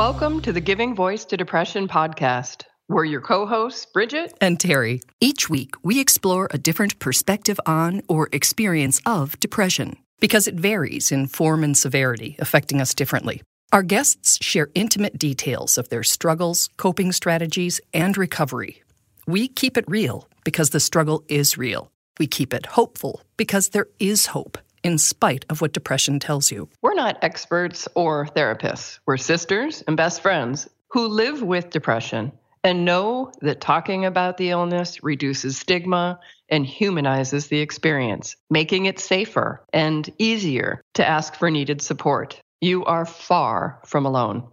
Welcome to the Giving Voice to Depression podcast. We're your co hosts, Bridget and Terry. Each week, we explore a different perspective on or experience of depression because it varies in form and severity, affecting us differently. Our guests share intimate details of their struggles, coping strategies, and recovery. We keep it real because the struggle is real. We keep it hopeful because there is hope in spite of what depression tells you. We're not experts or therapists. We're sisters and best friends who live with depression and know that talking about the illness reduces stigma and humanizes the experience, making it safer and easier to ask for needed support. You are far from alone.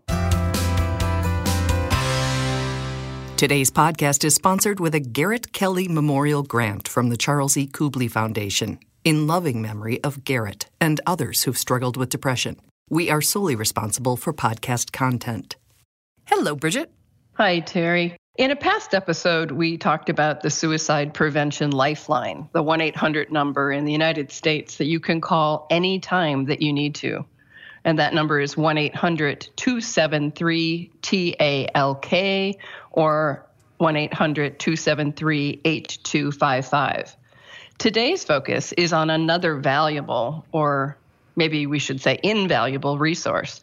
Today's podcast is sponsored with a Garrett Kelly Memorial Grant from the Charles E. Kubly Foundation in loving memory of Garrett and others who've struggled with depression. We are solely responsible for podcast content. Hello, Bridget. Hi, Terry. In a past episode, we talked about the Suicide Prevention Lifeline, the 1 800 number in the United States that you can call any time that you need to. And that number is 1 800 273 TALK or 1 800 273 8255. Today's focus is on another valuable, or maybe we should say invaluable, resource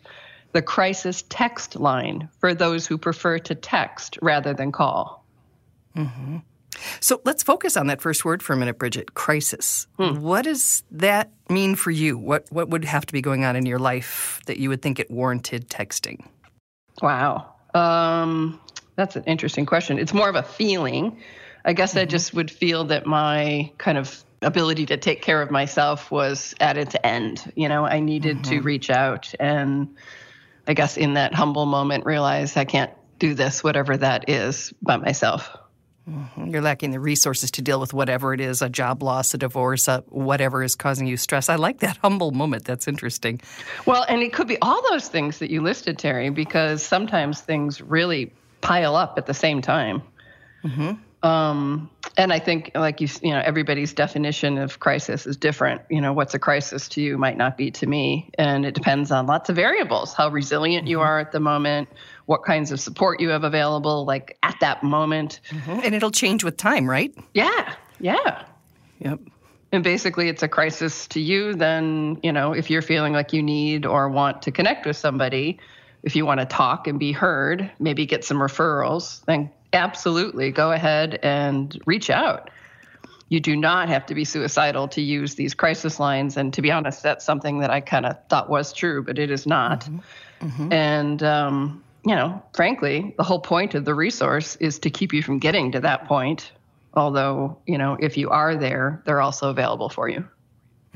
the crisis text line for those who prefer to text rather than call. Mm-hmm. So let's focus on that first word for a minute, Bridget crisis. Hmm. What does that mean for you? What, what would have to be going on in your life that you would think it warranted texting? Wow. Um, that's an interesting question. It's more of a feeling I guess mm-hmm. I just would feel that my kind of ability to take care of myself was at its end. You know, I needed mm-hmm. to reach out and I guess in that humble moment realize I can't do this, whatever that is, by myself. Mm-hmm. You're lacking the resources to deal with whatever it is a job loss, a divorce, a whatever is causing you stress. I like that humble moment. That's interesting. Well, and it could be all those things that you listed, Terry, because sometimes things really pile up at the same time. Mm-hmm. Um, and I think, like you, you know, everybody's definition of crisis is different. You know, what's a crisis to you might not be to me, and it depends on lots of variables: how resilient you mm-hmm. are at the moment, what kinds of support you have available, like at that moment. Mm-hmm. And it'll change with time, right? Yeah, yeah, yep. And basically, it's a crisis to you. Then, you know, if you're feeling like you need or want to connect with somebody, if you want to talk and be heard, maybe get some referrals, then absolutely go ahead and reach out. You do not have to be suicidal to use these crisis lines. And to be honest, that's something that I kind of thought was true, but it is not. Mm-hmm. Mm-hmm. And, um, you know, frankly, the whole point of the resource is to keep you from getting to that point. Although, you know, if you are there, they're also available for you.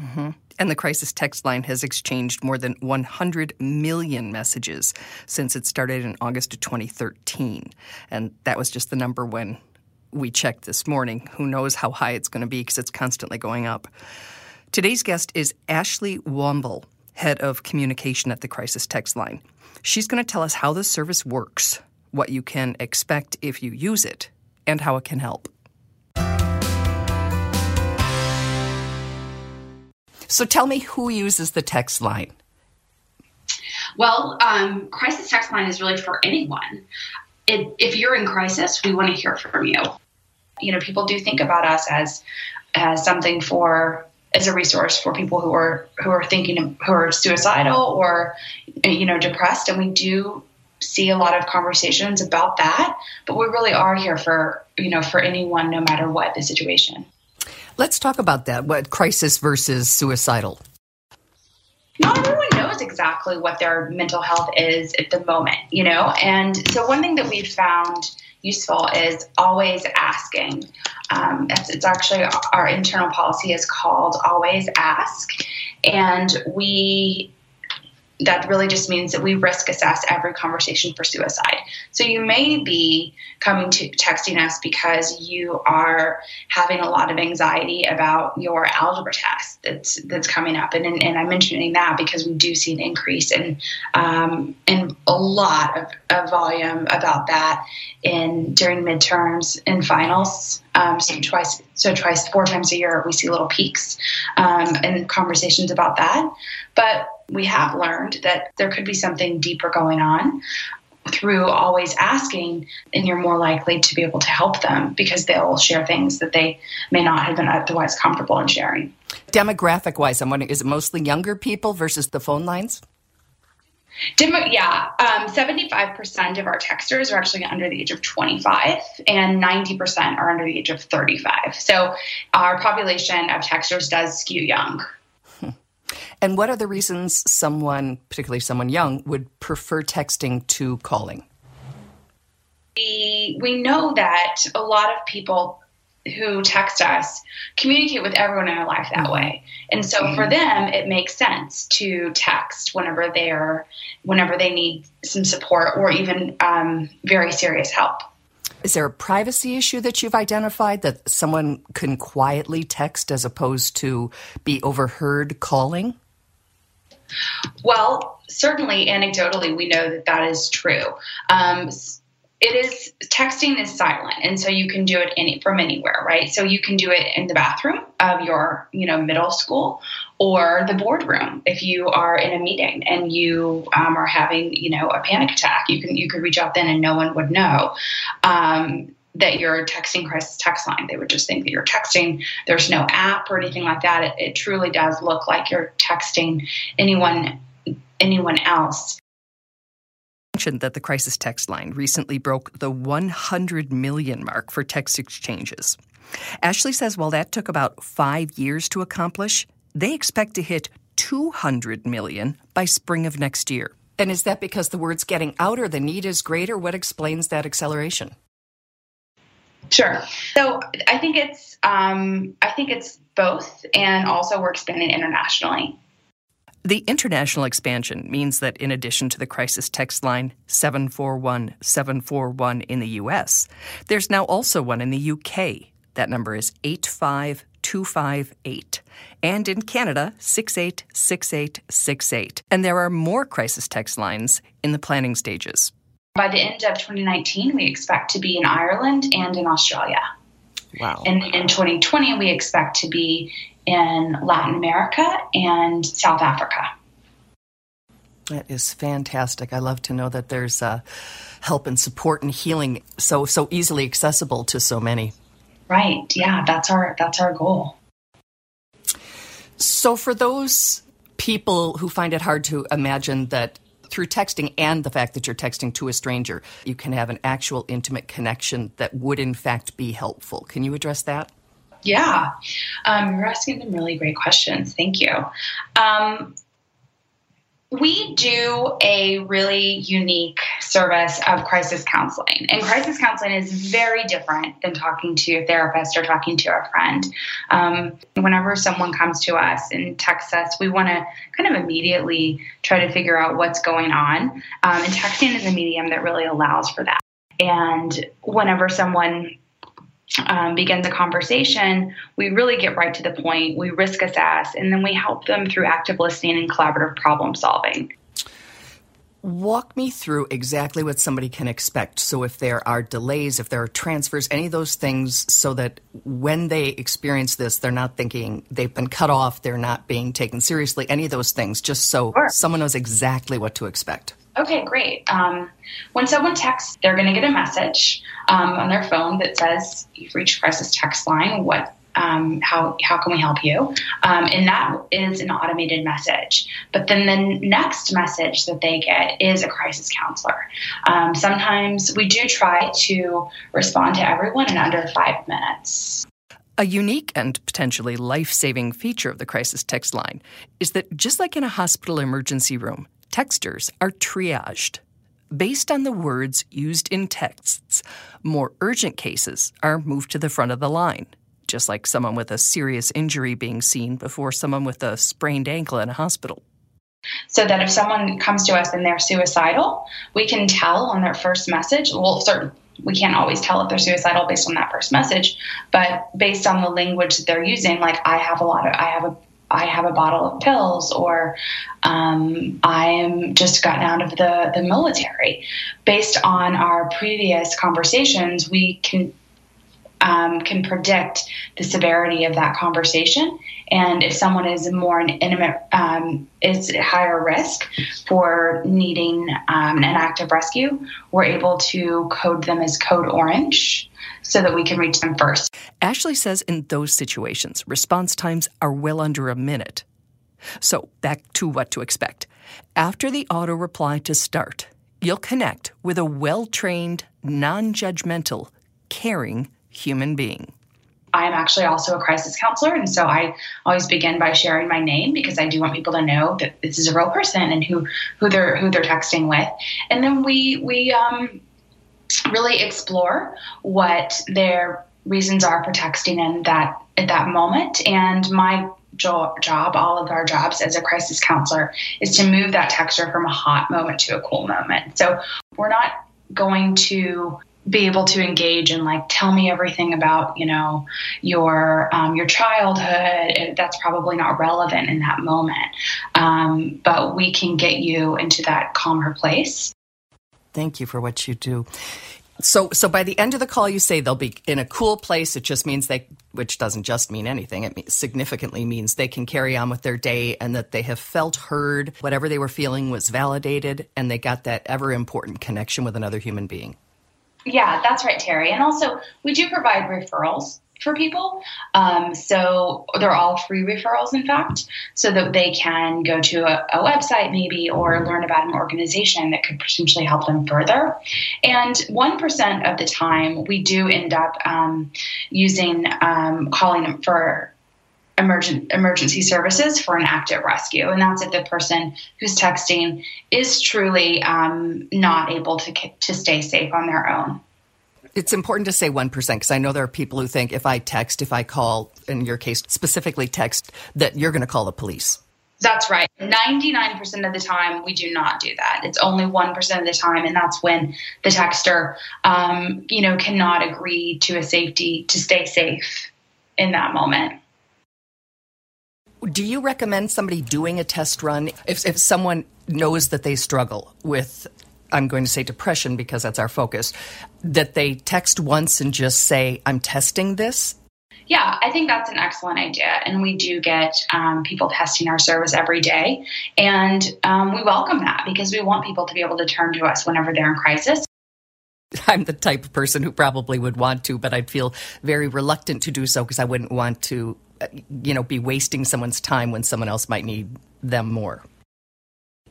Mm-hmm. And the crisis text line has exchanged more than 100 million messages since it started in August of 2013. And that was just the number when we checked this morning. Who knows how high it's going to be because it's constantly going up. Today's guest is Ashley Womble, head of communication at the crisis text line. She's going to tell us how the service works, what you can expect if you use it, and how it can help. So tell me who uses the text line. Well, um, crisis text line is really for anyone. It, if you're in crisis, we want to hear from you. You know, people do think about us as as something for as a resource for people who are who are thinking who are suicidal or you know depressed, and we do see a lot of conversations about that. But we really are here for you know for anyone, no matter what the situation. Let's talk about that. What crisis versus suicidal? Not everyone knows exactly what their mental health is at the moment, you know? And so, one thing that we've found useful is always asking. Um, it's, it's actually our internal policy is called always ask. And we that really just means that we risk assess every conversation for suicide. So you may be coming to texting us because you are having a lot of anxiety about your algebra test that's that's coming up, and and, and I'm mentioning that because we do see an increase in um, in a lot of, of volume about that in during midterms and finals. Um, so twice, so twice, four times a year, we see little peaks um, and conversations about that. But We have learned that there could be something deeper going on through always asking, and you're more likely to be able to help them because they'll share things that they may not have been otherwise comfortable in sharing. Demographic wise, I'm wondering is it mostly younger people versus the phone lines? Demo, yeah, um, 75% of our texters are actually under the age of 25, and 90% are under the age of 35. So our population of texters does skew young. And what are the reasons someone, particularly someone young, would prefer texting to calling? We, we know that a lot of people who text us communicate with everyone in their life that mm-hmm. way. And so for mm-hmm. them, it makes sense to text whenever they're whenever they need some support or even um, very serious help. Is there a privacy issue that you've identified that someone can quietly text as opposed to be overheard calling? Well, certainly anecdotally, we know that that is true. Um, it is texting is silent and so you can do it any from anywhere right? So you can do it in the bathroom of your you know middle school or the boardroom if you are in a meeting and you um, are having you know a panic attack. You can you could reach out then and no one would know um, that you're texting crisis text line. They would just think that you're texting. There's no app or anything like that. It, it truly does look like you're texting anyone anyone else mentioned that the crisis text line recently broke the 100 million mark for text exchanges. Ashley says while that took about five years to accomplish, they expect to hit 200 million by spring of next year. And is that because the word's getting out or the need is greater? What explains that acceleration? Sure. So I think it's um, I think it's both, and also we're expanding internationally. The international expansion means that in addition to the crisis text line 741 741 in the US, there's now also one in the UK. That number is 85258. And in Canada, 686868. And there are more crisis text lines in the planning stages. By the end of 2019, we expect to be in Ireland and in Australia. Wow. And in 2020, we expect to be in Latin America and South Africa. That is fantastic. I love to know that there's uh, help and support and healing so so easily accessible to so many. Right. Yeah, that's our that's our goal. So for those people who find it hard to imagine that through texting and the fact that you're texting to a stranger, you can have an actual intimate connection that would in fact be helpful. Can you address that? Yeah, um, you're asking some really great questions. Thank you. Um, we do a really unique service of crisis counseling. And crisis counseling is very different than talking to a therapist or talking to a friend. Um, whenever someone comes to us and texts us, we want to kind of immediately try to figure out what's going on. Um, and texting is a medium that really allows for that. And whenever someone um, begins a conversation, we really get right to the point, we risk assess, and then we help them through active listening and collaborative problem solving. Walk me through exactly what somebody can expect. So, if there are delays, if there are transfers, any of those things, so that when they experience this, they're not thinking they've been cut off, they're not being taken seriously, any of those things, just so sure. someone knows exactly what to expect. Okay, great. Um, when someone texts, they're going to get a message um, on their phone that says, "You've reached crisis text line. What? Um, how how can we help you?" Um, and that is an automated message. But then the next message that they get is a crisis counselor. Um, sometimes we do try to respond to everyone in under five minutes. A unique and potentially life saving feature of the crisis text line is that just like in a hospital emergency room, texters are triaged. Based on the words used in texts, more urgent cases are moved to the front of the line, just like someone with a serious injury being seen before someone with a sprained ankle in a hospital. So that if someone comes to us and they're suicidal, we can tell on their first message. Well, certain we can't always tell if they're suicidal based on that first message, but based on the language that they're using, like I have a lot of, I have a I have a bottle of pills, or um, I am just gotten out of the, the military. Based on our previous conversations, we can um, can predict the severity of that conversation. And if someone is more an intimate, um, is higher risk for needing um, an active rescue, we're able to code them as code orange so that we can reach them first. Ashley says in those situations, response times are well under a minute. So back to what to expect. After the auto reply to start, you'll connect with a well trained, non judgmental, caring human being. I'm actually also a crisis counselor, and so I always begin by sharing my name because I do want people to know that this is a real person and who who they're who they're texting with. And then we we um, really explore what their reasons are for texting in that at that moment. And my jo- job, all of our jobs as a crisis counselor, is to move that texture from a hot moment to a cool moment. So we're not going to be able to engage and like tell me everything about you know your um, your childhood that's probably not relevant in that moment um, but we can get you into that calmer place thank you for what you do so, so by the end of the call, you say they'll be in a cool place. It just means they, which doesn't just mean anything. It significantly means they can carry on with their day and that they have felt heard. Whatever they were feeling was validated, and they got that ever important connection with another human being. Yeah, that's right, Terry. And also, we do provide referrals for people. Um, so they're all free referrals, in fact, so that they can go to a, a, website maybe or learn about an organization that could potentially help them further. And 1% of the time, we do end up um, using um, calling for emergent emergency services for an active rescue and that's if the person who's texting is truly um, not able to to stay safe on their own it's important to say 1% because I know there are people who think if I text, if I call, in your case, specifically text, that you're going to call the police. That's right. 99% of the time, we do not do that. It's only 1% of the time, and that's when the texter, um, you know, cannot agree to a safety, to stay safe in that moment. Do you recommend somebody doing a test run if, if someone knows that they struggle with I'm going to say depression because that's our focus, that they text once and just say, I'm testing this? Yeah, I think that's an excellent idea. And we do get um, people testing our service every day. And um, we welcome that because we want people to be able to turn to us whenever they're in crisis. I'm the type of person who probably would want to, but I'd feel very reluctant to do so because I wouldn't want to, you know, be wasting someone's time when someone else might need them more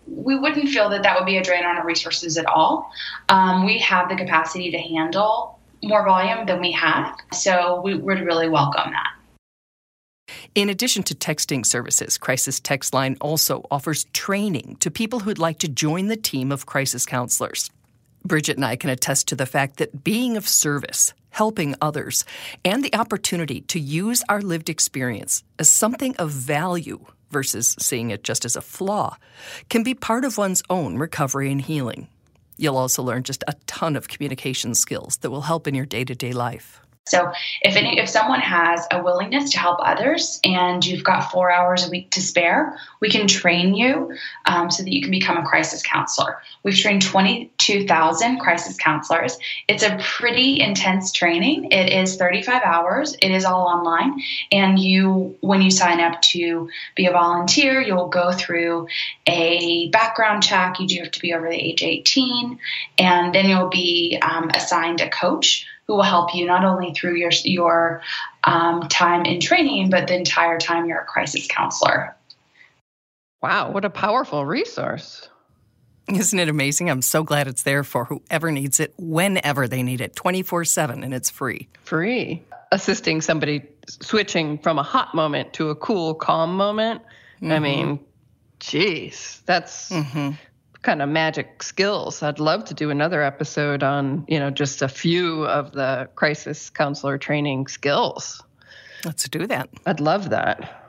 we wouldn't feel that that would be a drain on our resources at all. Um, we have the capacity to handle more volume than we have, so we would really welcome that. In addition to texting services, Crisis Text Line also offers training to people who'd like to join the team of crisis counselors. Bridget and I can attest to the fact that being of service, helping others, and the opportunity to use our lived experience as something of value versus seeing it just as a flaw, can be part of one's own recovery and healing. You'll also learn just a ton of communication skills that will help in your day to day life. So if any, if someone has a willingness to help others and you've got four hours a week to spare, we can train you um, so that you can become a crisis counselor. We've trained 22,000 crisis counselors. It's a pretty intense training. It is 35 hours. It is all online, and you when you sign up to be a volunteer, you'll go through a background check. You do have to be over the age 18, and then you'll be um, assigned a coach who will help you not only through your your um, time in training, but the entire time you're a crisis counselor. Wow, what a powerful resource! Isn't it amazing? I'm so glad it's there for whoever needs it, whenever they need it, 24 7, and it's free. Free. Assisting somebody switching from a hot moment to a cool, calm moment. Mm-hmm. I mean, geez, that's mm-hmm kind of magic skills. I'd love to do another episode on, you know, just a few of the crisis counselor training skills. Let's do that. I'd love that.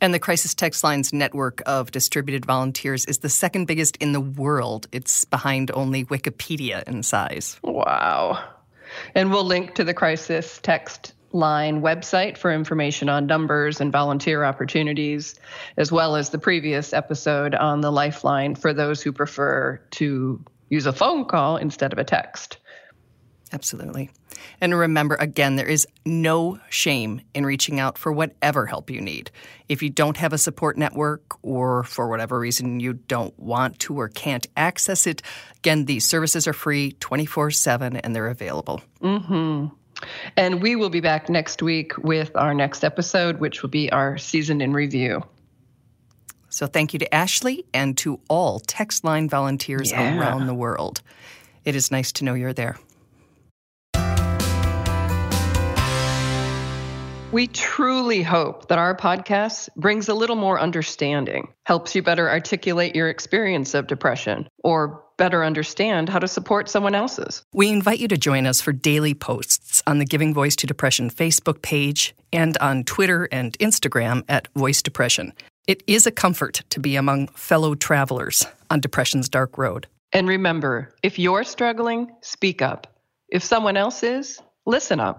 And the Crisis Text Line's network of distributed volunteers is the second biggest in the world. It's behind only Wikipedia in size. Wow. And we'll link to the Crisis Text Line website for information on numbers and volunteer opportunities, as well as the previous episode on the Lifeline for those who prefer to use a phone call instead of a text. Absolutely. And remember, again, there is no shame in reaching out for whatever help you need. If you don't have a support network or for whatever reason you don't want to or can't access it, again, these services are free 24 7 and they're available. Mm-hmm. And we will be back next week with our next episode, which will be our season in review. So thank you to Ashley and to all text line volunteers yeah. around the world. It is nice to know you're there. We truly hope that our podcast brings a little more understanding, helps you better articulate your experience of depression, or better understand how to support someone else's. We invite you to join us for daily posts on the Giving Voice to Depression Facebook page and on Twitter and Instagram at Voice Depression. It is a comfort to be among fellow travelers on depression's dark road. And remember, if you're struggling, speak up. If someone else is, listen up.